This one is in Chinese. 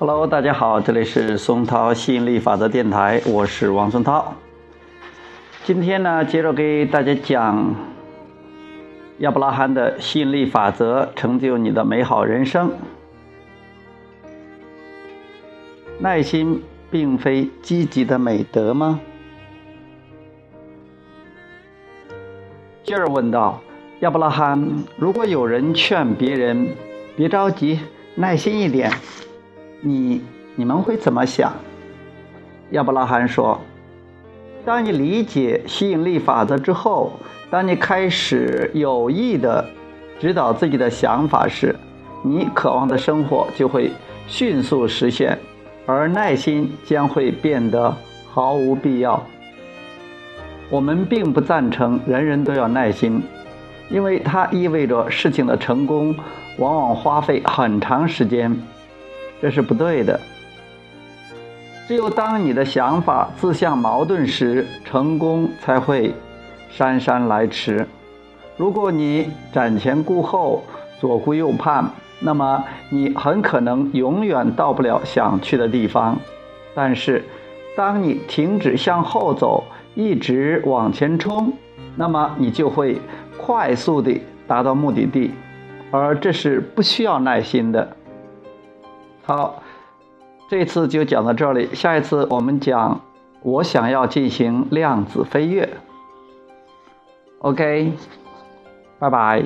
Hello，大家好，这里是松涛吸引力法则电台，我是王松涛。今天呢，接着给大家讲亚伯拉罕的吸引力法则，成就你的美好人生。耐心并非积极的美德吗？继而问道：“亚伯拉罕，如果有人劝别人别着急，耐心一点。”你你们会怎么想？亚伯拉罕说：“当你理解吸引力法则之后，当你开始有意的指导自己的想法时，你渴望的生活就会迅速实现，而耐心将会变得毫无必要。”我们并不赞成人人都要耐心，因为它意味着事情的成功往往花费很长时间。这是不对的。只有当你的想法自相矛盾时，成功才会姗姗来迟。如果你瞻前顾后、左顾右盼，那么你很可能永远到不了想去的地方。但是，当你停止向后走，一直往前冲，那么你就会快速地达到目的地，而这是不需要耐心的。好，这次就讲到这里。下一次我们讲，我想要进行量子飞跃。OK，拜拜。